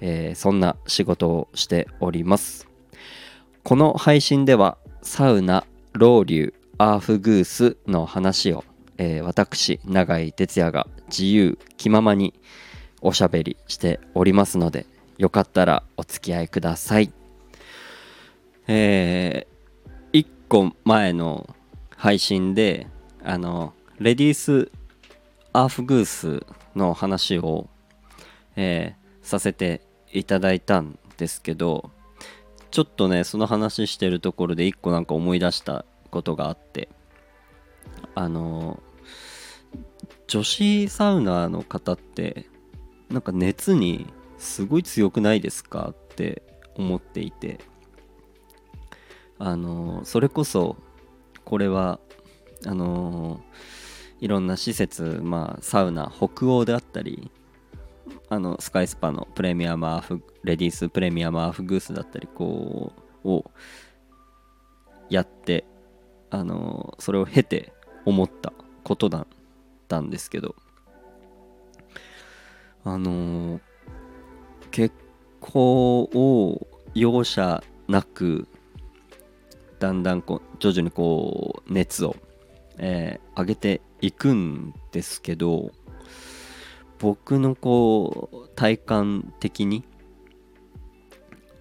えー、そんな仕事をしております。この配信ではサウナロウリュアーフグースの話を、えー、私永井哲也が自由気ままにおしゃべりしておりますのでよかったらお付き合いください。えー、1個前の配信であのレディースアーフグースの話を、えー、させていただいたんですけどちょっとねその話してるところで一個なんか思い出したことがあってあの女子サウナーの方ってなんか熱にすごい強くないですかって思っていてあのそれこそこれはあのいろんな施設、まあ、サウナ北欧であったりあのスカイスパのプレミアムアーフレディースプレミアムアーフグースだったりこうをやってあのそれを経て思ったことだったんですけど。あの結構を容赦なくだんだんこう徐々にこう熱を、えー、上げていくんですけど。僕のこう体感的に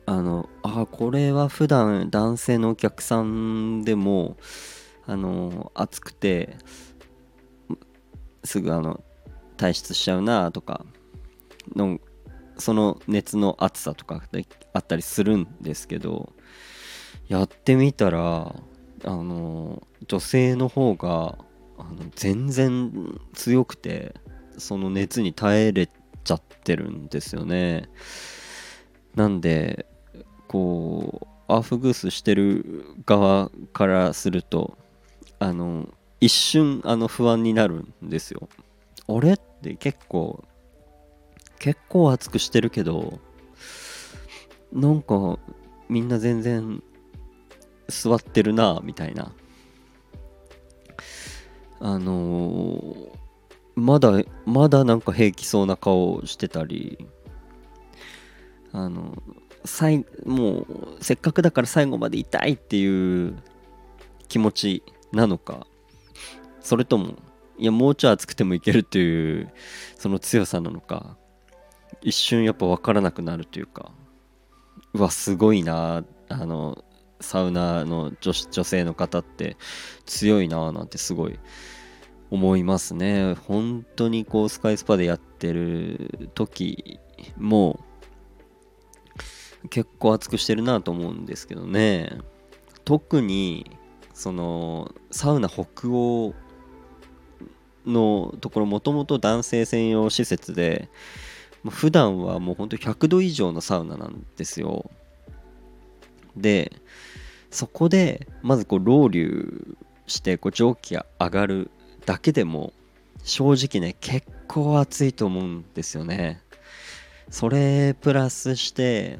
あのあこれは普段男性のお客さんでもあの暑くてすぐあの退出しちゃうなとかのその熱の熱さとかあったりするんですけどやってみたらあの女性の方があの全然強くてその熱に耐えれちゃってるんですよね。なんでこうアーフグースしてる側からするとあの一瞬あの不安になるんですよ。あれ？って結構結構熱くしてるけどなんかみんな全然座ってるなみたいな。あのー、まだまだなんか平気そうな顔をしてたりあの最もうせっかくだから最後まで痛いっていう気持ちなのかそれともいやもうちょい熱くてもいけるっていうその強さなのか一瞬やっぱ分からなくなるというかうわすごいなあのサウナの女女性の方って強いななんてすごい思いますね。本当にこうスカイスパでやってる時も結構熱くしてるなと思うんですけどね。特にそのサウナ北欧のところもともと男性専用施設で普段はもうほんと100度以上のサウナなんですよ。でそこでまずこうロウリュしてこう蒸気が上がるだけでも正直ね結構暑いと思うんですよね。それプラスして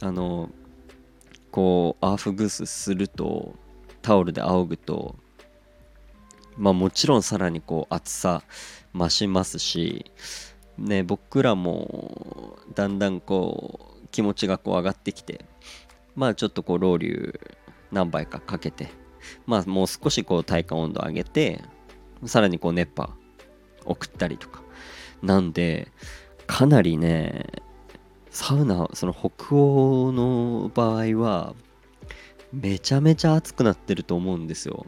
あのこうアーフグースするとタオルで仰ぐとまあもちろんさらにこう暑さ増しますしね僕らもだんだんこう気持ちがこう上がってきてまあちょっとこうロウリュ何杯かかけてまあもう少しこう体感温度上げてさらにこう熱波送ったりとか。なんでかなりねサウナその北欧の場合はめちゃめちゃ暑くなってると思うんですよ。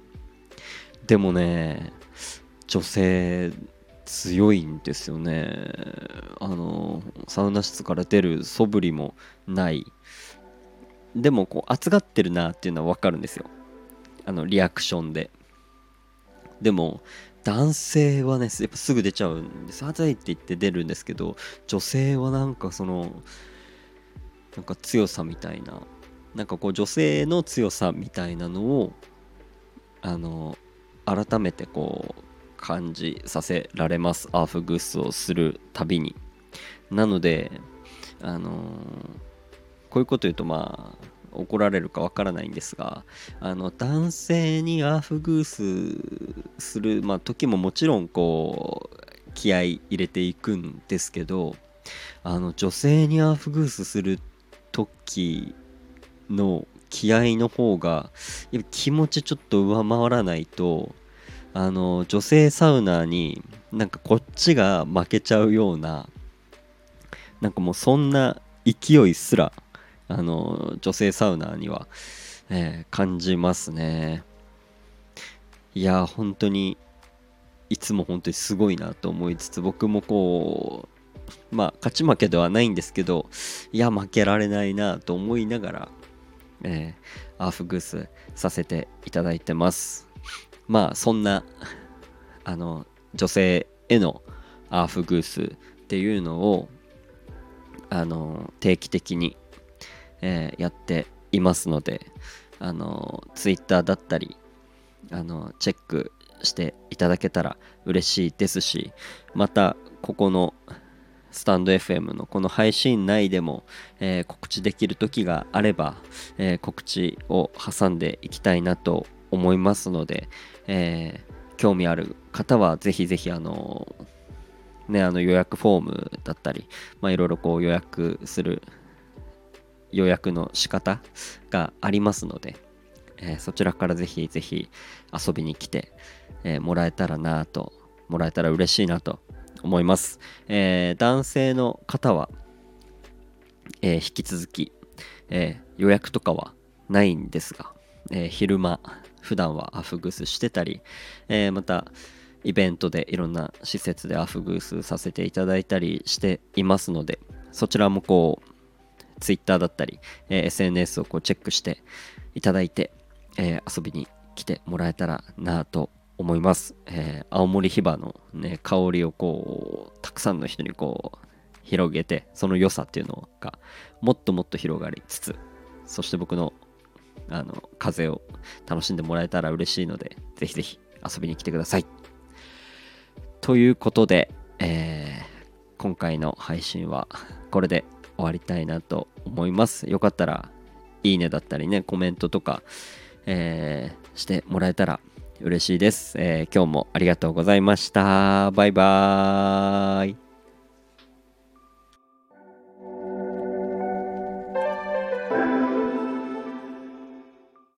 でもね女性強いんですよね。あのサウナ室から出る素振りもない。でもこう熱がってるなっていうのは分かるんですよ。あのリアクションで。でも男性はねやっぱすぐ出ちゃうんです。暑いって言って出るんですけど女性はなんかそのなんか強さみたいななんかこう女性の強さみたいなのをあの改めてこう感じさせられます。アーフグースをするたびに。なのであのこういうこと言うとまあ怒られるかわからないんですがあの男性にアーフグースする、まあ、時ももちろんこう気合い入れていくんですけどあの女性にアーフグースする時の気合の方が気持ちちょっと上回らないとあの女性サウナになんかこっちが負けちゃうようななんかもうそんな勢いすらあの女性サウナーには、えー、感じますね。いや本当にいつも本当にすごいなと思いつつ僕もこうまあ勝ち負けではないんですけどいや負けられないなと思いながら、えー、アーフグースさせていただいてます。まあそんなあの女性へのアーフグースっていうのをあの定期的にえー、やっていますので、あの、Twitter だったり、あの、チェックしていただけたら嬉しいですし、また、ここのスタンド FM のこの配信内でも、えー、告知できる時があれば、えー、告知を挟んでいきたいなと思いますので、えー、興味ある方はぜひぜひあのねあの予約フォームだったりまいろいろこう予約する予約の仕方がありますので、えー、そちらからぜひぜひ遊びに来て、えー、もらえたらなともらえたら嬉しいなと思います、えー、男性の方は、え引き続き、え予約とかはないんですが、え昼間普段はアフグースしてたり、えまたイベントでいろんな施設でアフグースさせていただいたりしていますのでそちらもこう Twitter だったり、えー、SNS をこうチェックしていただいて、えー、遊びに来てもらえたらなと思います。えー、青森ヒバの、ね、香りをこうたくさんの人にこう広げてその良さっていうのがもっともっと広がりつつそして僕のあの風を楽しんでもらえたら嬉しいのでぜひぜひ遊びに来てください。ということで、えー、今回の配信はこれで終わりたいなと思います。よかったら、いいねだったりね、コメントとか、えー、してもらえたら嬉しいです、えー、今日もありがとうございました。バイバーイ。